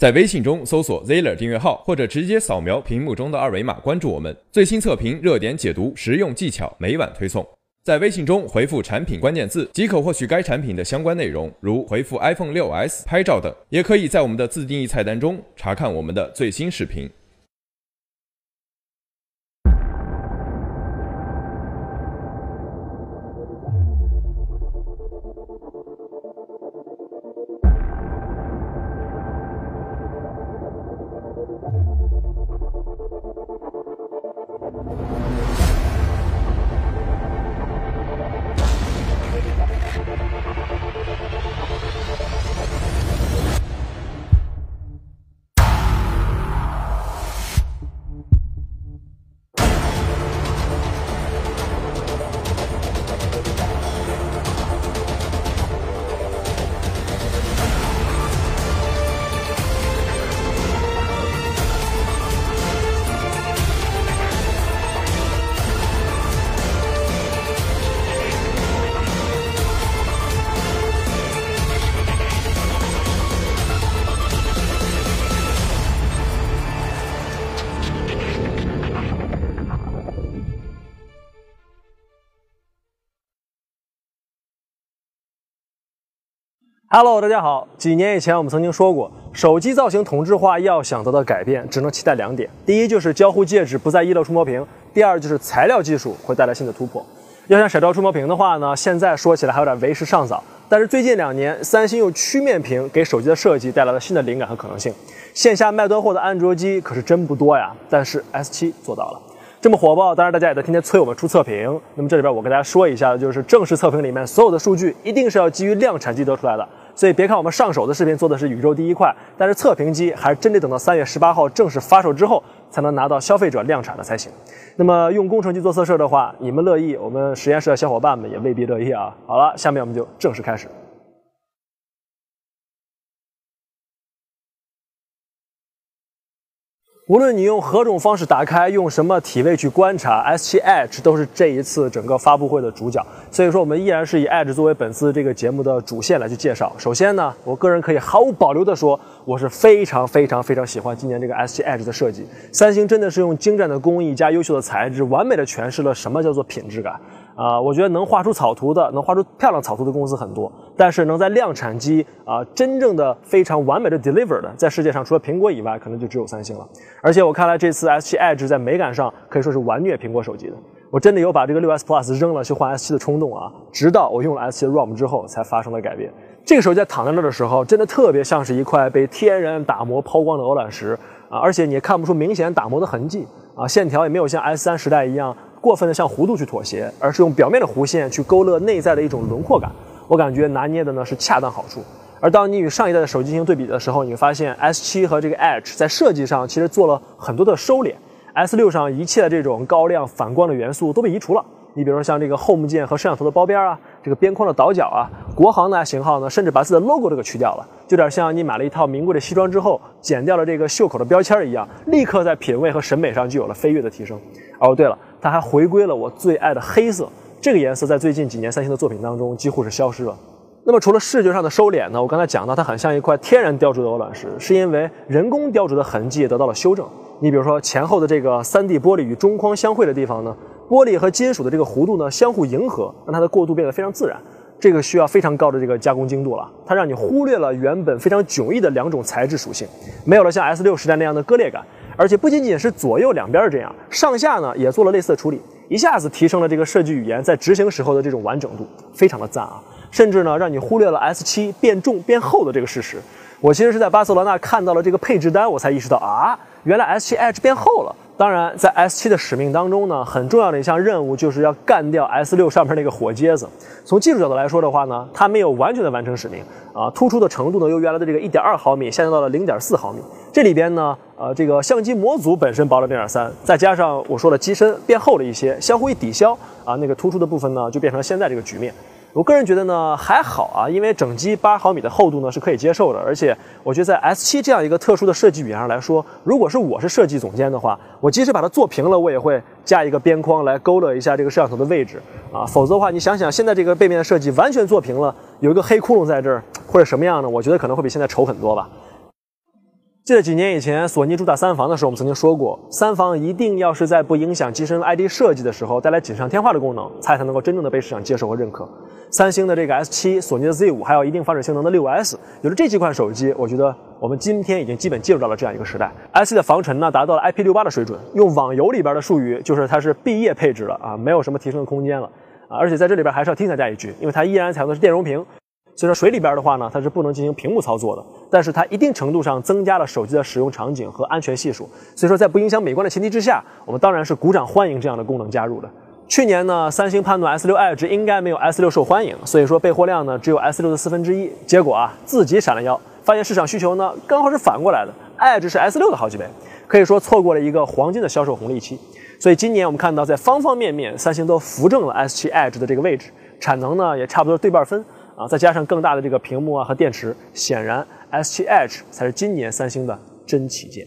在微信中搜索 Zeller 订阅号，或者直接扫描屏幕中的二维码关注我们。最新测评、热点解读、实用技巧每晚推送。在微信中回复产品关键字即可获取该产品的相关内容，如回复 iPhone 6s 拍照等。也可以在我们的自定义菜单中查看我们的最新视频。Thank you. Hello，大家好。几年以前我们曾经说过，手机造型同质化要想得到改变，只能期待两点：第一就是交互介质不再依赖触摸屏；第二就是材料技术会带来新的突破。要想甩掉触摸屏的话呢，现在说起来还有点为时尚早。但是最近两年，三星用曲面屏给手机的设计带来了新的灵感和可能性。线下卖断货的安卓机可是真不多呀，但是 S7 做到了。这么火爆，当然大家也在天天催我们出测评。那么这里边我跟大家说一下，就是正式测评里面所有的数据一定是要基于量产机得出来的。所以别看我们上手的视频做的是宇宙第一块，但是测评机还真得等到三月十八号正式发售之后，才能拿到消费者量产的才行。那么用工程机做测试的话，你们乐意，我们实验室的小伙伴们也未必乐意啊。好了，下面我们就正式开始。无论你用何种方式打开，用什么体位去观察，S7 Edge 都是这一次整个发布会的主角。所以说，我们依然是以 Edge 作为本次这个节目的主线来去介绍。首先呢，我个人可以毫无保留的说，我是非常非常非常喜欢今年这个 S7 Edge 的设计。三星真的是用精湛的工艺加优秀的材质，完美的诠释了什么叫做品质感。啊，我觉得能画出草图的，能画出漂亮草图的公司很多，但是能在量产机啊，真正的非常完美的 deliver 的，在世界上除了苹果以外，可能就只有三星了。而且我看来这次 S7 Edge 在美感上可以说是完虐苹果手机的。我真的有把这个 6s Plus 扔了去换 S7 的冲动啊，直到我用了 S7 的 ROM 之后才发生了改变。这个手机在躺在那的时候，真的特别像是一块被天然打磨抛光的鹅卵石啊，而且你也看不出明显打磨的痕迹啊，线条也没有像 S3 时代一样。过分的向弧度去妥协，而是用表面的弧线去勾勒内在的一种轮廓感。我感觉拿捏的呢是恰当好处。而当你与上一代的手机进行对比的时候，你会发现 S7 和这个 Edge 在设计上其实做了很多的收敛。S6 上一切的这种高亮反光的元素都被移除了。你比如说像这个 Home 键和摄像头的包边啊，这个边框的倒角啊，国行的型号呢，甚至把自己的 logo 都给去掉了，就有点像你买了一套名贵的西装之后，剪掉了这个袖口的标签一样，立刻在品味和审美上就有了飞跃的提升。哦，对了，它还回归了我最爱的黑色，这个颜色在最近几年三星的作品当中几乎是消失了。那么除了视觉上的收敛呢，我刚才讲到它很像一块天然雕琢的鹅卵石，是因为人工雕琢的痕迹得到了修正。你比如说前后的这个 3D 玻璃与中框相会的地方呢？玻璃和金属的这个弧度呢相互迎合，让它的过渡变得非常自然。这个需要非常高的这个加工精度了，它让你忽略了原本非常迥异的两种材质属性，没有了像 S6 时代那样的割裂感，而且不仅仅是左右两边这样，上下呢也做了类似的处理，一下子提升了这个设计语言在执行时候的这种完整度，非常的赞啊！甚至呢让你忽略了 S7 变重变厚的这个事实。我其实是在巴塞罗那看到了这个配置单，我才意识到啊，原来 S7 Edge 变厚了。当然，在 S7 的使命当中呢，很重要的一项任务就是要干掉 S6 上面那个火疖子。从技术角度来说的话呢，它没有完全的完成使命啊，突出的程度呢由原来的这个1.2毫米下降到了0.4毫米。这里边呢，呃，这个相机模组本身薄了0.3，再加上我说的机身变厚了一些，相互一抵消啊，那个突出的部分呢就变成了现在这个局面。我个人觉得呢还好啊，因为整机八毫米的厚度呢是可以接受的，而且我觉得在 S7 这样一个特殊的设计语言上来说，如果是我是设计总监的话，我即使把它做平了，我也会加一个边框来勾勒一下这个摄像头的位置啊，否则的话，你想想现在这个背面的设计完全做平了，有一个黑窟窿在这儿或者什么样的，我觉得可能会比现在丑很多吧。记得几年以前索尼主打三防的时候，我们曾经说过，三防一定要是在不影响机身 ID 设计的时候带来锦上添花的功能，才才能够真正的被市场接受和认可。三星的这个 S7，索尼的 Z5，还有一定防水性能的 6S，有了这几款手机，我觉得我们今天已经基本进入到了这样一个时代。S7 的防尘呢达到了 IP68 的水准，用网游里边的术语就是它是毕业配置了啊，没有什么提升的空间了啊。而且在这里边还是要提醒大家一句，因为它依然采用的是电容屏。所以说水里边的话呢，它是不能进行屏幕操作的，但是它一定程度上增加了手机的使用场景和安全系数。所以说在不影响美观的前提之下，我们当然是鼓掌欢迎这样的功能加入的。去年呢，三星判断 S6 Edge 应该没有 S6 受欢迎，所以说备货量呢只有 S6 的四分之一。结果啊，自己闪了腰，发现市场需求呢刚好是反过来的，Edge 是 S6 的好几倍，可以说错过了一个黄金的销售红利期。所以今年我们看到在方方面面，三星都扶正了 S7 Edge 的这个位置，产能呢也差不多对半分。啊，再加上更大的这个屏幕啊和电池，显然 S7 Edge 才是今年三星的真旗舰。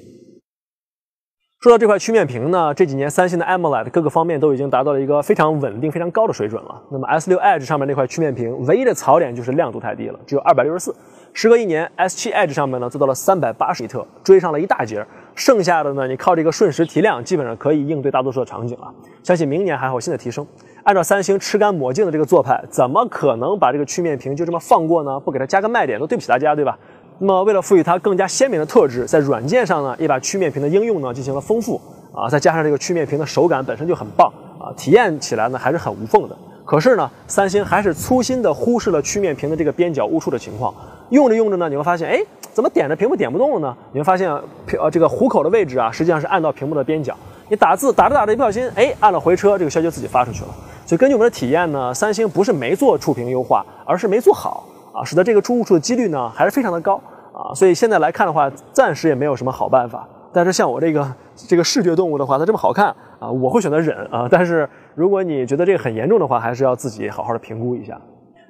说到这块曲面屏呢，这几年三星的 AMOLED 各个方面都已经达到了一个非常稳定、非常高的水准了。那么 S6 Edge 上面那块曲面屏唯一的槽点就是亮度太低了，只有二百六十四。时隔一年，S7 Edge 上面呢做到了三百八十一特，追上了一大截。剩下的呢，你靠这个瞬时提亮，基本上可以应对大多数的场景了。相信明年还会有新的提升。按照三星吃干抹净的这个做派，怎么可能把这个曲面屏就这么放过呢？不给它加个卖点，都对不起大家，对吧？那么为了赋予它更加鲜明的特质，在软件上呢，也把曲面屏的应用呢进行了丰富啊，再加上这个曲面屏的手感本身就很棒啊，体验起来呢还是很无缝的。可是呢，三星还是粗心的忽视了曲面屏的这个边角误触的情况，用着用着呢，你会发现，哎，怎么点着屏幕点不动了呢？你会发现，屏呃这个虎口的位置啊，实际上是按到屏幕的边角，你打字打着打着一不小心，哎，按了回车，这个消息就自己发出去了。所以根据我们的体验呢，三星不是没做触屏优化，而是没做好啊，使得这个出误触的几率呢还是非常的高啊。所以现在来看的话，暂时也没有什么好办法。但是像我这个这个视觉动物的话，它这么好看啊，我会选择忍啊。但是如果你觉得这个很严重的话，还是要自己好好的评估一下。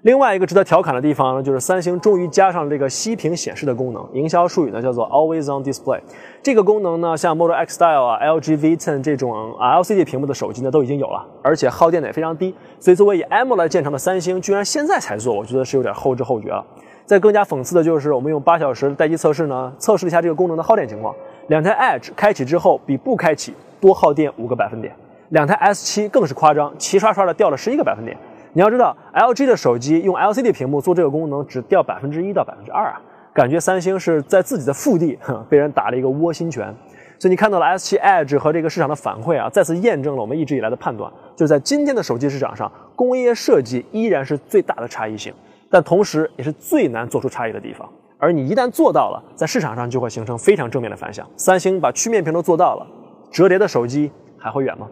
另外一个值得调侃的地方呢，就是三星终于加上了这个息屏显示的功能，营销术语呢叫做 Always On Display。这个功能呢，像 Model X Style 啊、LG V10 这种 LCD 屏幕的手机呢都已经有了，而且耗电也非常低。所以作为以 AMOLED 建成的三星，居然现在才做，我觉得是有点后知后觉了。再更加讽刺的就是，我们用八小时待机测试呢，测试了一下这个功能的耗电情况。两台 Edge 开启之后，比不开启多耗电五个百分点。两台 S7 更是夸张，齐刷刷的掉了十一个百分点。你要知道，LG 的手机用 LCD 屏幕做这个功能，只掉百分之一到百分之二啊，感觉三星是在自己的腹地 被人打了一个窝心拳。所以你看到了 S7 Edge 和这个市场的反馈啊，再次验证了我们一直以来的判断，就是在今天的手机市场上，工业设计依然是最大的差异性，但同时也是最难做出差异的地方。而你一旦做到了，在市场上就会形成非常正面的反响。三星把曲面屏都做到了，折叠的手机还会远吗？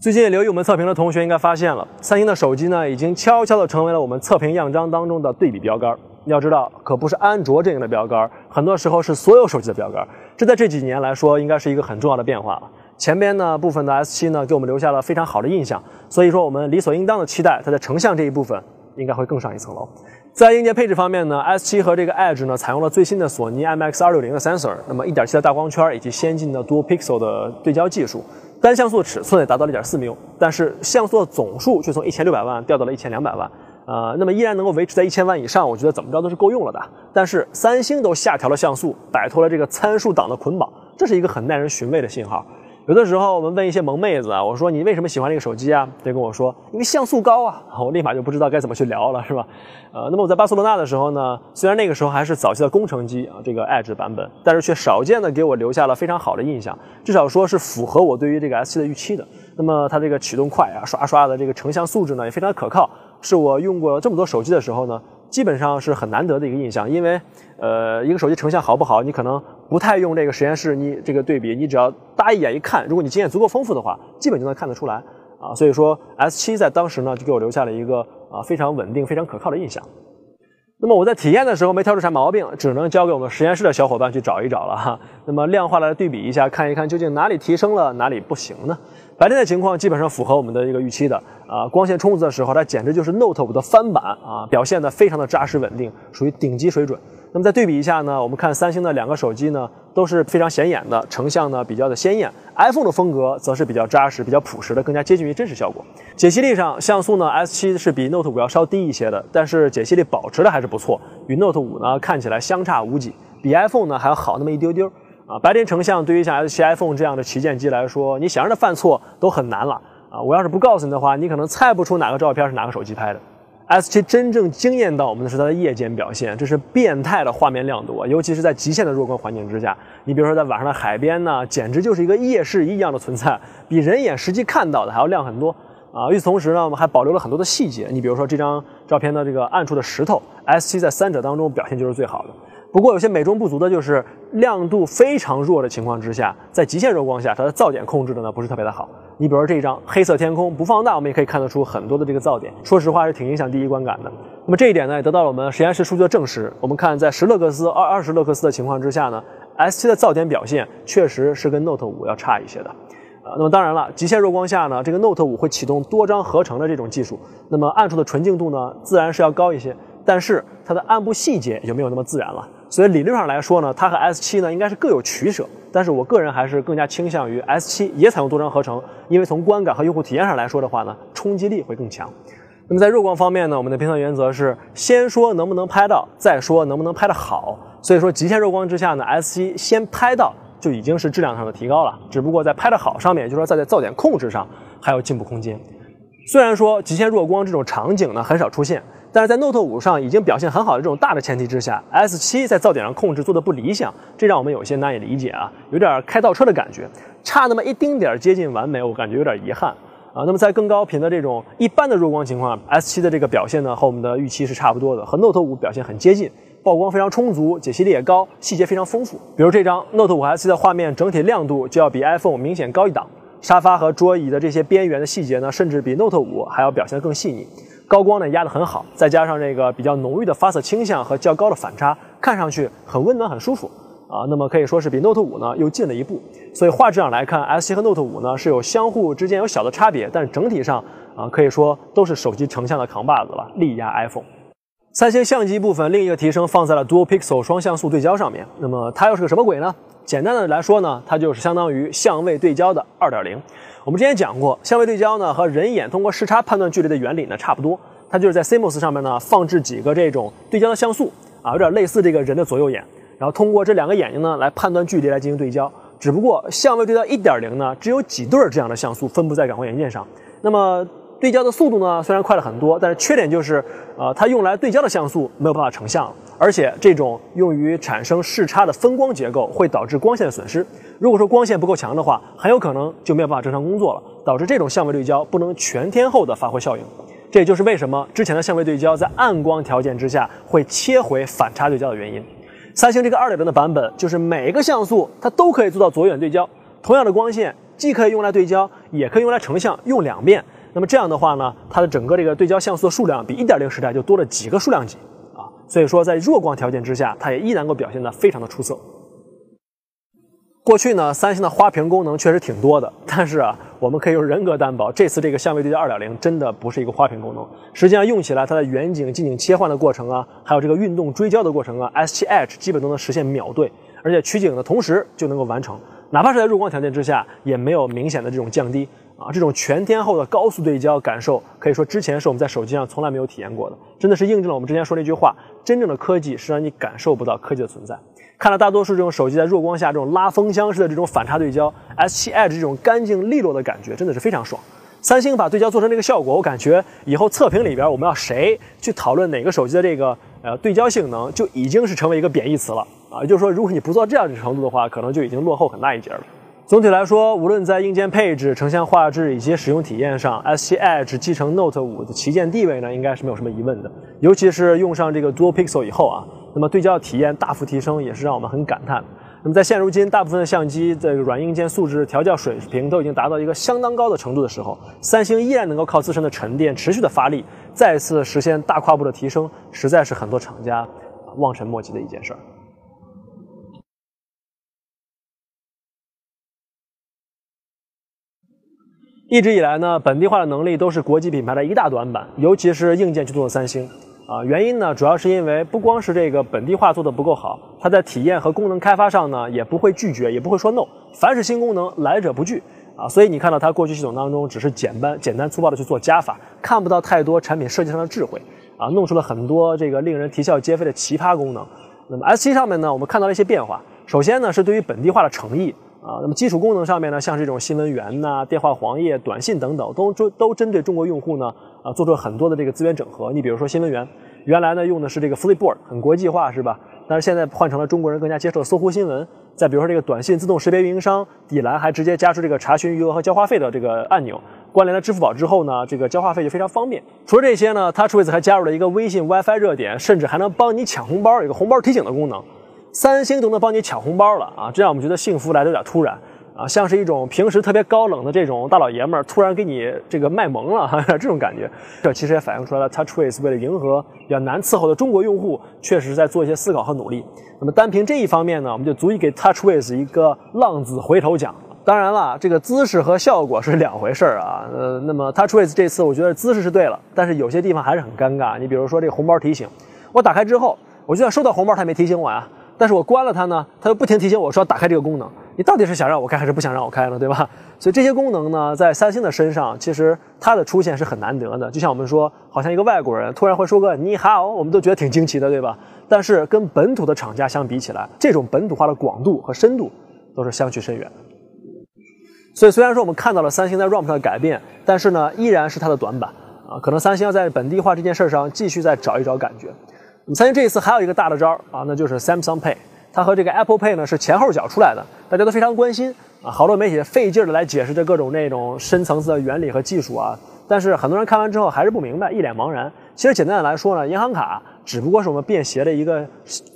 最近留意我们测评的同学应该发现了，三星的手机呢，已经悄悄地成为了我们测评样张当中的对比标杆。要知道，可不是安卓阵营的标杆，很多时候是所有手机的标杆。这在这几年来说，应该是一个很重要的变化了。前边呢部分的 S7 呢，给我们留下了非常好的印象，所以说我们理所应当的期待它在成像这一部分应该会更上一层楼。在硬件配置方面呢，S7 和这个 Edge 呢，采用了最新的索尼 IMX260 的 sensor，那么1.7的大光圈以及先进的 Dual Pixel 的对焦技术。单像素尺寸也达到了一点四缪，但是像素的总数却从一千六百万掉到了一千两百万，呃，那么依然能够维持在一千万以上，我觉得怎么着都是够用了的。但是三星都下调了像素，摆脱了这个参数党的捆绑，这是一个很耐人寻味的信号。有的时候我们问一些萌妹子啊，我说你为什么喜欢这个手机啊？她跟我说因为像素高啊，我立马就不知道该怎么去聊了，是吧？呃，那么我在巴塞罗那的时候呢，虽然那个时候还是早期的工程机啊，这个 Edge 版本，但是却少见的给我留下了非常好的印象，至少说是符合我对于这个 S7 的预期的。那么它这个启动快啊，刷刷的这个成像素质呢也非常可靠，是我用过这么多手机的时候呢。基本上是很难得的一个印象，因为，呃，一个手机成像好不好，你可能不太用这个实验室，你这个对比，你只要搭一眼一看，如果你经验足够丰富的话，基本就能看得出来啊。所以说，S7 在当时呢，就给我留下了一个啊非常稳定、非常可靠的印象。那么我在体验的时候没挑出啥毛病，只能交给我们实验室的小伙伴去找一找了哈。那么量化来对比一下，看一看究竟哪里提升了，哪里不行呢？白天的情况基本上符合我们的一个预期的啊，光线充足的时候，它简直就是 Note 5的翻版啊，表现的非常的扎实稳定，属于顶级水准。那么再对比一下呢，我们看三星的两个手机呢都是非常显眼的，成像呢比较的鲜艳，iPhone 的风格则是比较扎实、比较朴实的，更加接近于真实效果。解析力上，像素呢 S7 是比 Note 5要稍低一些的，但是解析力保持的还是不错，与 Note 5呢看起来相差无几，比 iPhone 呢还要好那么一丢丢。啊，白天成像对于像 S7 iPhone 这样的旗舰机来说，你想让它犯错都很难了啊！我要是不告诉你的话，你可能猜不出哪个照片是哪个手机拍的。S7 真正惊艳到我们的是它的夜间表现，这是变态的画面亮度啊！尤其是在极限的弱光环境之下，你比如说在晚上的海边呢，简直就是一个夜视一样的存在，比人眼实际看到的还要亮很多啊！与此同时呢，我们还保留了很多的细节，你比如说这张照片的这个暗处的石头，S7 在三者当中表现就是最好的。不过有些美中不足的就是亮度非常弱的情况之下，在极限弱光下，它的噪点控制的呢不是特别的好。你比如说这一张黑色天空不放大，我们也可以看得出很多的这个噪点，说实话是挺影响第一观感的。那么这一点呢也得到了我们实验室数据的证实。我们看在十勒克斯、二二十勒克斯的情况之下呢，S7 的噪点表现确实是跟 Note 5要差一些的。呃，那么当然了，极限弱光下呢，这个 Note 5会启动多张合成的这种技术，那么暗处的纯净度呢自然是要高一些，但是它的暗部细节就没有那么自然了。所以理论上来说呢，它和 S7 呢应该是各有取舍，但是我个人还是更加倾向于 S7 也采用多张合成，因为从观感和用户体验上来说的话呢，冲击力会更强。那么在弱光方面呢，我们的评测原则是先说能不能拍到，再说能不能拍得好。所以说极限弱光之下呢，S7 先拍到就已经是质量上的提高了，只不过在拍得好上面，也就是说在在噪点控制上还有进步空间。虽然说极限弱光这种场景呢很少出现。但是在 Note 5上已经表现很好的这种大的前提之下，S7 在噪点上控制做的不理想，这让我们有些难以理解啊，有点开倒车的感觉，差那么一丁点儿接近完美，我感觉有点遗憾啊。那么在更高频的这种一般的弱光情况，S7 的这个表现呢和我们的预期是差不多的，和 Note 5表现很接近，曝光非常充足，解析力也高，细节非常丰富。比如这张 Note 5 S7 的画面整体亮度就要比 iPhone 明显高一档，沙发和桌椅的这些边缘的细节呢，甚至比 Note 5还要表现得更细腻。高光呢压得很好，再加上这个比较浓郁的发色倾向和较高的反差，看上去很温暖很舒服啊。那么可以说是比 Note 5呢又进了一步。所以画质上来看，S7 和 Note 5呢是有相互之间有小的差别，但是整体上啊可以说都是手机成像的扛把子了，力压 iPhone。三星相机部分另一个提升放在了 Dual Pixel 双像素对焦上面。那么它又是个什么鬼呢？简单的来说呢，它就是相当于相位对焦的2.0。我们之前讲过，相位对焦呢和人眼通过视差判断距离的原理呢差不多，它就是在 CMOS 上面呢放置几个这种对焦的像素啊，有点类似这个人的左右眼，然后通过这两个眼睛呢来判断距离来进行对焦。只不过相位对焦1.0呢只有几对这样的像素分布在感光元件上，那么对焦的速度呢虽然快了很多，但是缺点就是呃它用来对焦的像素没有办法成像，而且这种用于产生视差的分光结构会导致光线的损失。如果说光线不够强的话，很有可能就没有办法正常工作了，导致这种相位对焦不能全天候的发挥效应。这也就是为什么之前的相位对焦在暗光条件之下会切回反差对焦的原因。三星这个二点零的版本，就是每一个像素它都可以做到左远对焦，同样的光线既可以用来对焦，也可以用来成像，用两遍。那么这样的话呢，它的整个这个对焦像素的数量比一点零时代就多了几个数量级啊。所以说在弱光条件之下，它也依然能够表现得非常的出色。过去呢，三星的花屏功能确实挺多的，但是啊，我们可以用人格担保，这次这个相位对焦2.0真的不是一个花屏功能。实际上用起来，它的远景、近景切换的过程啊，还有这个运动追焦的过程啊，S7 Edge 基本都能实现秒对，而且取景的同时就能够完成，哪怕是在弱光条件之下，也没有明显的这种降低啊。这种全天候的高速对焦感受，可以说之前是我们在手机上从来没有体验过的，真的是印证了我们之前说那句话：真正的科技是让你感受不到科技的存在。看了大多数这种手机在弱光下这种拉风箱式的这种反差对焦，S7 Edge 这种干净利落的感觉真的是非常爽。三星把对焦做成这个效果，我感觉以后测评里边我们要谁去讨论哪个手机的这个呃对焦性能，就已经是成为一个贬义词了啊。也就是说，如果你不做这样的程度的话，可能就已经落后很大一截了。总体来说，无论在硬件配置、成像画质以及使用体验上，S7 Edge 继承 Note 5的旗舰地位呢，应该是没有什么疑问的。尤其是用上这个 Dual Pixel 以后啊。那么对焦体验大幅提升，也是让我们很感叹。那么在现如今大部分的相机这个软硬件素质调教水平都已经达到一个相当高的程度的时候，三星依然能够靠自身的沉淀持续的发力，再次实现大跨步的提升，实在是很多厂家望尘莫及的一件事儿。一直以来呢，本地化的能力都是国际品牌的一大短板，尤其是硬件去做的三星。啊，原因呢主要是因为不光是这个本地化做的不够好，它在体验和功能开发上呢也不会拒绝，也不会说 no，凡是新功能来者不拒啊，所以你看到它过去系统当中只是简单简单粗暴的去做加法，看不到太多产品设计上的智慧啊，弄出了很多这个令人啼笑皆非的奇葩功能。那么 S7 上面呢，我们看到了一些变化，首先呢是对于本地化的诚意。啊，那么基础功能上面呢，像这种新闻源呐、电话黄页、短信等等，都都都针对中国用户呢，啊，做出了很多的这个资源整合。你比如说新闻源，原来呢用的是这个 Flipboard，很国际化是吧？但是现在换成了中国人更加接受搜狐新闻。再比如说这个短信自动识别运营商底栏还直接加出这个查询余额和交话费的这个按钮，关联了支付宝之后呢，这个交话费就非常方便。除了这些呢，TouchWiz 还加入了一个微信 WiFi 热点，甚至还能帮你抢红包，有个红包提醒的功能。三星都能帮你抢红包了啊，这让我们觉得幸福来的有点突然。啊，像是一种平时特别高冷的这种大老爷们儿，突然给你这个卖萌了，哈哈，这种感觉。这其实也反映出来了，TouchWiz 为了迎合比较难伺候的中国用户，确实在做一些思考和努力。那么单凭这一方面呢，我们就足以给 TouchWiz 一个浪子回头奖。当然了，这个姿势和效果是两回事儿啊。呃，那么 TouchWiz 这次我觉得姿势是对了，但是有些地方还是很尴尬。你比如说这个红包提醒，我打开之后，我就算收到红包，他也没提醒我呀。但是我关了它呢，它又不停提醒我说打开这个功能。你到底是想让我开还是不想让我开呢？对吧？所以这些功能呢，在三星的身上，其实它的出现是很难得的。就像我们说，好像一个外国人突然会说个你好，我们都觉得挺惊奇的，对吧？但是跟本土的厂家相比起来，这种本土化的广度和深度都是相去甚远。所以虽然说我们看到了三星在 ROM 上的改变，但是呢，依然是它的短板啊。可能三星要在本地化这件事上继续再找一找感觉。三星这一次还有一个大的招啊，那就是 Samsung Pay，它和这个 Apple Pay 呢是前后脚出来的，大家都非常关心啊，好多媒体费劲的来解释这各种那种深层次的原理和技术啊，但是很多人看完之后还是不明白，一脸茫然。其实简单的来说呢，银行卡只不过是我们便携的一个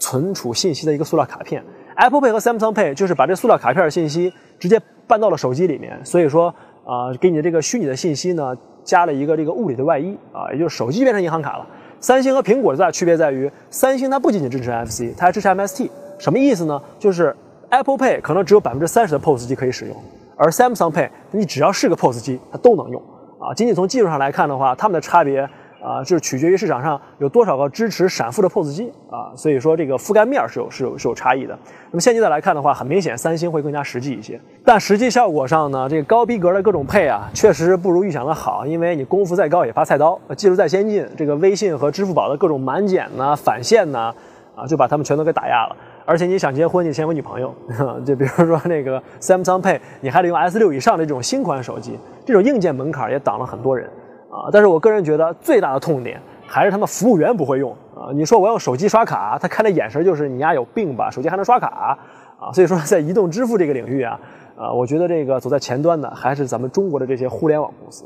存储信息的一个塑料卡片，Apple Pay 和 Samsung Pay 就是把这塑料卡片信息直接搬到了手机里面，所以说啊，给你的这个虚拟的信息呢加了一个这个物理的外衣啊，也就是手机变成银行卡了。三星和苹果最大区别在于，三星它不仅仅支持 FC，它还支持 MST。什么意思呢？就是 Apple Pay 可能只有百分之三十的 POS 机可以使用，而 Samsung Pay 你只要是个 POS 机，它都能用。啊，仅仅从技术上来看的话，它们的差别。啊，就是取决于市场上有多少个支持闪付的 POS 机啊，所以说这个覆盖面是有是有是有差异的。那么现阶段来看的话，很明显三星会更加实际一些，但实际效果上呢，这个高逼格的各种配啊，确实不如预想的好，因为你功夫再高也怕菜刀，技术再先进，这个微信和支付宝的各种满减呐、返现呐，啊，就把他们全都给打压了。而且你想结婚，你先有女朋友，就比如说那个 Samsung Pay，你还得用 S 六以上的这种新款手机，这种硬件门槛也挡了很多人。啊，但是我个人觉得最大的痛点还是他们服务员不会用啊！你说我用手机刷卡，他看的眼神就是你丫有病吧？手机还能刷卡啊？所以说在移动支付这个领域啊，啊，我觉得这个走在前端的还是咱们中国的这些互联网公司。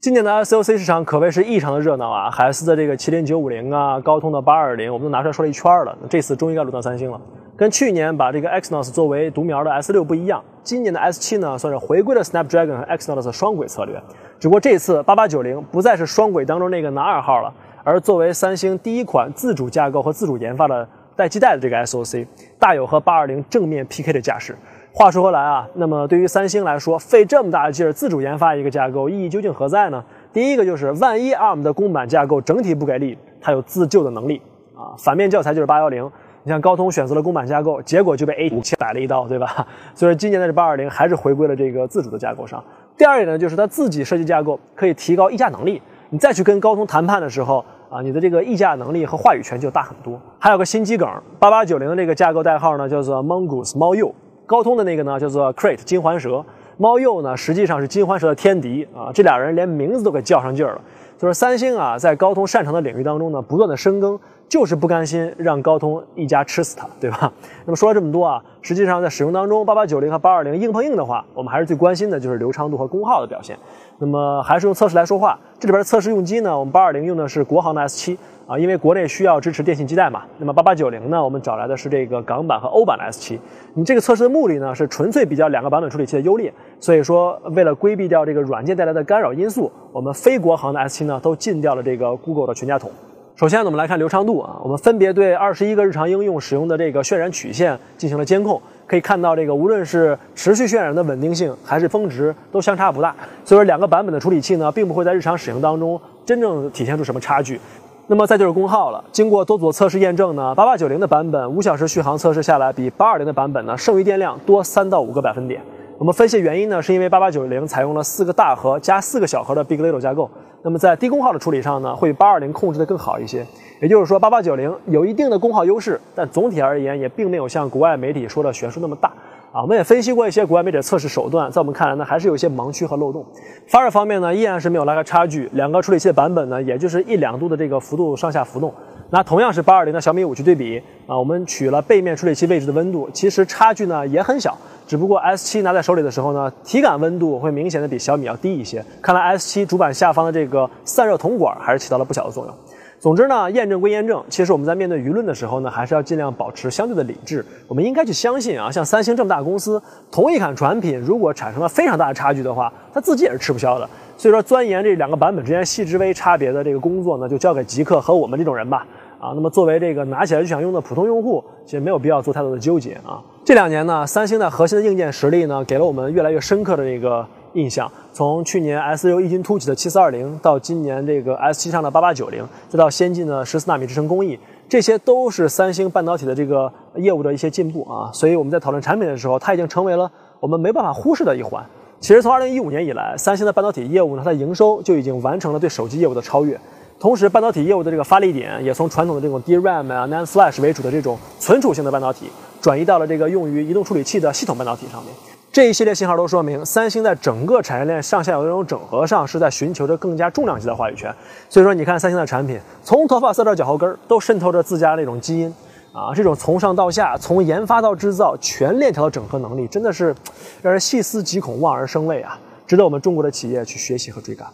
今年的 SOC 市场可谓是异常的热闹啊！海思的这个麒麟九五零啊，高通的八二零，我们都拿出来说了一圈了。这次终于该轮到三星了。跟去年把这个 Exynos 作为独苗的 S 六不一样，今年的 S 七呢，算是回归了 Snapdragon 和 Exynos 的双轨策略。只不过这次八八九零不再是双轨当中那个男二号了，而作为三星第一款自主架构和自主研发的带基带的这个 SOC，大有和八二零正面 PK 的架势。话说回来啊，那么对于三星来说，费这么大的劲儿自主研发一个架构，意义究竟何在呢？第一个就是万一 ARM 的公版架构整体不给力，它有自救的能力啊。反面教材就是八幺零，你像高通选择了公版架构，结果就被 A 五七摆了一刀，对吧？所以今年的这八二零还是回归了这个自主的架构上。第二点呢，就是它自己设计架构可以提高议价能力，你再去跟高通谈判的时候啊，你的这个议价能力和话语权就大很多。还有个心机梗，八八九零的这个架构代号呢叫做 Mongoose 猫鼬。高通的那个呢，叫做 Crate 金环蛇，猫鼬呢实际上是金环蛇的天敌啊，这俩人连名字都给较上劲儿了。就是三星啊，在高通擅长的领域当中呢，不断的深耕。就是不甘心让高通一家吃死它，对吧？那么说了这么多啊，实际上在使用当中，八八九零和八二零硬碰硬的话，我们还是最关心的就是流畅度和功耗的表现。那么还是用测试来说话，这里边的测试用机呢，我们八二零用的是国行的 S 七啊，因为国内需要支持电信基带嘛。那么八八九零呢，我们找来的是这个港版和欧版的 S 七。你这个测试的目的呢，是纯粹比较两个版本处理器的优劣。所以说，为了规避掉这个软件带来的干扰因素，我们非国行的 S 七呢，都禁掉了这个 Google 的全家桶。首先呢，我们来看流畅度啊，我们分别对二十一个日常应用使用的这个渲染曲线进行了监控，可以看到这个无论是持续渲染的稳定性，还是峰值，都相差不大。所以说两个版本的处理器呢，并不会在日常使用当中真正体现出什么差距。那么再就是功耗了，经过多组测试验证呢，八八九零的版本五小时续航测试下来，比八二零的版本呢剩余电量多三到五个百分点。我们分析原因呢，是因为八八九零采用了四个大核加四个小核的 Big Little 架构，那么在低功耗的处理上呢，会比八二零控制的更好一些。也就是说，八八九零有一定的功耗优势，但总体而言也并没有像国外媒体说的悬殊那么大。啊，我们也分析过一些国外媒体的测试手段，在我们看来呢，还是有一些盲区和漏洞。发热方面呢，依然是没有拉开差距，两个处理器的版本呢，也就是一两度的这个幅度上下浮动。那同样是八二零的小米五去对比，啊，我们取了背面处理器位置的温度，其实差距呢也很小。只不过 S 七拿在手里的时候呢，体感温度会明显的比小米要低一些。看来 S 七主板下方的这个散热铜管还是起到了不小的作用。总之呢，验证归验证，其实我们在面对舆论的时候呢，还是要尽量保持相对的理智。我们应该去相信啊，像三星这么大公司，同一款产品如果产生了非常大的差距的话，它自己也是吃不消的。所以说，钻研这两个版本之间细致微差别的这个工作呢，就交给极客和我们这种人吧。啊，那么作为这个拿起来就想用的普通用户，其实没有必要做太多的纠结啊。这两年呢，三星的核心的硬件实力呢，给了我们越来越深刻的这个。印象从去年 S 六异军突起的七四二零，到今年这个 S 七上的八八九零，再到先进的十四纳米制程工艺，这些都是三星半导体的这个业务的一些进步啊。所以我们在讨论产品的时候，它已经成为了我们没办法忽视的一环。其实从二零一五年以来，三星的半导体业务呢，它的营收就已经完成了对手机业务的超越。同时，半导体业务的这个发力点也从传统的这种 DRAM 啊、NAND Flash 为主的这种存储性的半导体，转移到了这个用于移动处理器的系统半导体上面。这一系列信号都说明，三星在整个产业链上下游的这种整合上，是在寻求着更加重量级的话语权。所以说，你看三星的产品，从头发丝到脚后跟儿，都渗透着自家那种基因啊。这种从上到下，从研发到制造，全链条的整合能力，真的是让人细思极恐、望而生畏啊！值得我们中国的企业去学习和追赶。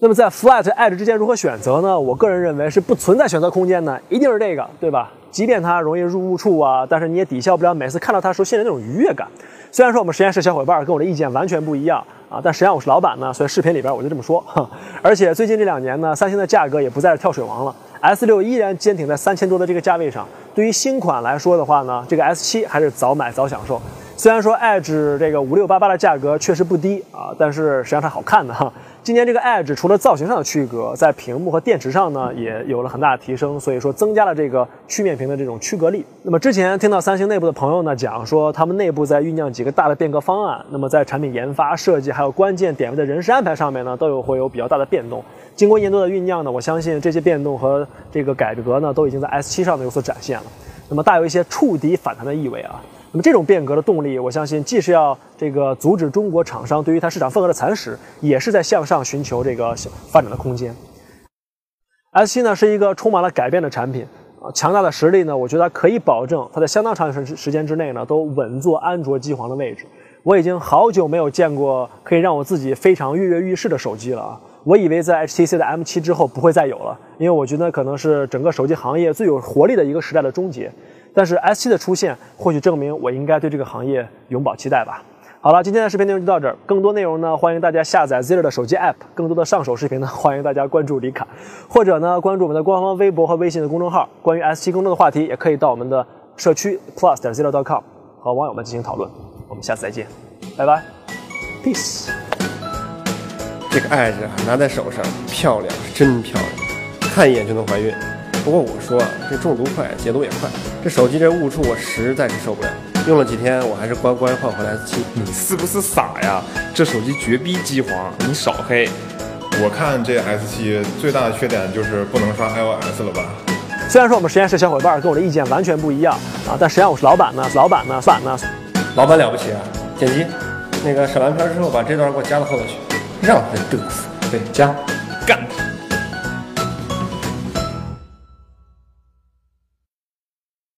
那么在 Flat Edge 之间如何选择呢？我个人认为是不存在选择空间的，一定是这个，对吧？即便它容易入误触啊，但是你也抵消不了每次看到它时候心里那种愉悦感。虽然说我们实验室小伙伴跟我的意见完全不一样啊，但实际上我是老板呢，所以视频里边我就这么说。而且最近这两年呢，三星的价格也不再是跳水王了，S 六依然坚挺在三千多的这个价位上。对于新款来说的话呢，这个 S 七还是早买早享受。虽然说 Edge 这个五六八八的价格确实不低啊，但是实际上它好看的哈。今年这个 Edge 除了造型上的区隔，在屏幕和电池上呢也有了很大的提升，所以说增加了这个曲面屏的这种区隔力。那么之前听到三星内部的朋友呢讲说，他们内部在酝酿几个大的变革方案，那么在产品研发、设计还有关键点位的人事安排上面呢，都有会有比较大的变动。经过一年多的酝酿呢，我相信这些变动和这个改革呢，都已经在 S7 上呢有所展现了。那么大有一些触底反弹的意味啊。那么这种变革的动力，我相信既是要这个阻止中国厂商对于它市场份额的蚕食，也是在向上寻求这个发展的空间。S7 呢是一个充满了改变的产品啊，强大的实力呢，我觉得可以保证它在相当长时时间之内呢都稳坐安卓机皇的位置。我已经好久没有见过可以让我自己非常跃跃欲试的手机了啊！我以为在 HTC 的 M7 之后不会再有了，因为我觉得可能是整个手机行业最有活力的一个时代的终结。但是 S7 的出现，或许证明我应该对这个行业永葆期待吧。好了，今天的视频内容就到这儿。更多内容呢，欢迎大家下载 Zero 的手机 App。更多的上手视频呢，欢迎大家关注李卡，或者呢关注我们的官方微博和微信的公众号。关于 S7 更多的话题，也可以到我们的社区 plus 点 ziller.com 和网友们进行讨论。我们下次再见，拜拜，peace。这个 Edge 拿在手上漂亮，真漂亮，看一眼就能怀孕。不过我说啊，这中毒快，解毒也快。这手机这误触我实在是受不了，用了几天，我还是乖乖换回来 S7。你是不是傻呀？这手机绝逼机皇，你少黑。我看这 S7 最大的缺点就是不能刷 iOS 了吧？虽然说我们实验室小伙伴跟我的意见完全不一样啊，但实际上我是老板呢，老板呢，板呢。老板了不起啊！剪辑，那个审完片之后把这段给我加到后头去，让他嘚瑟。对，加，干。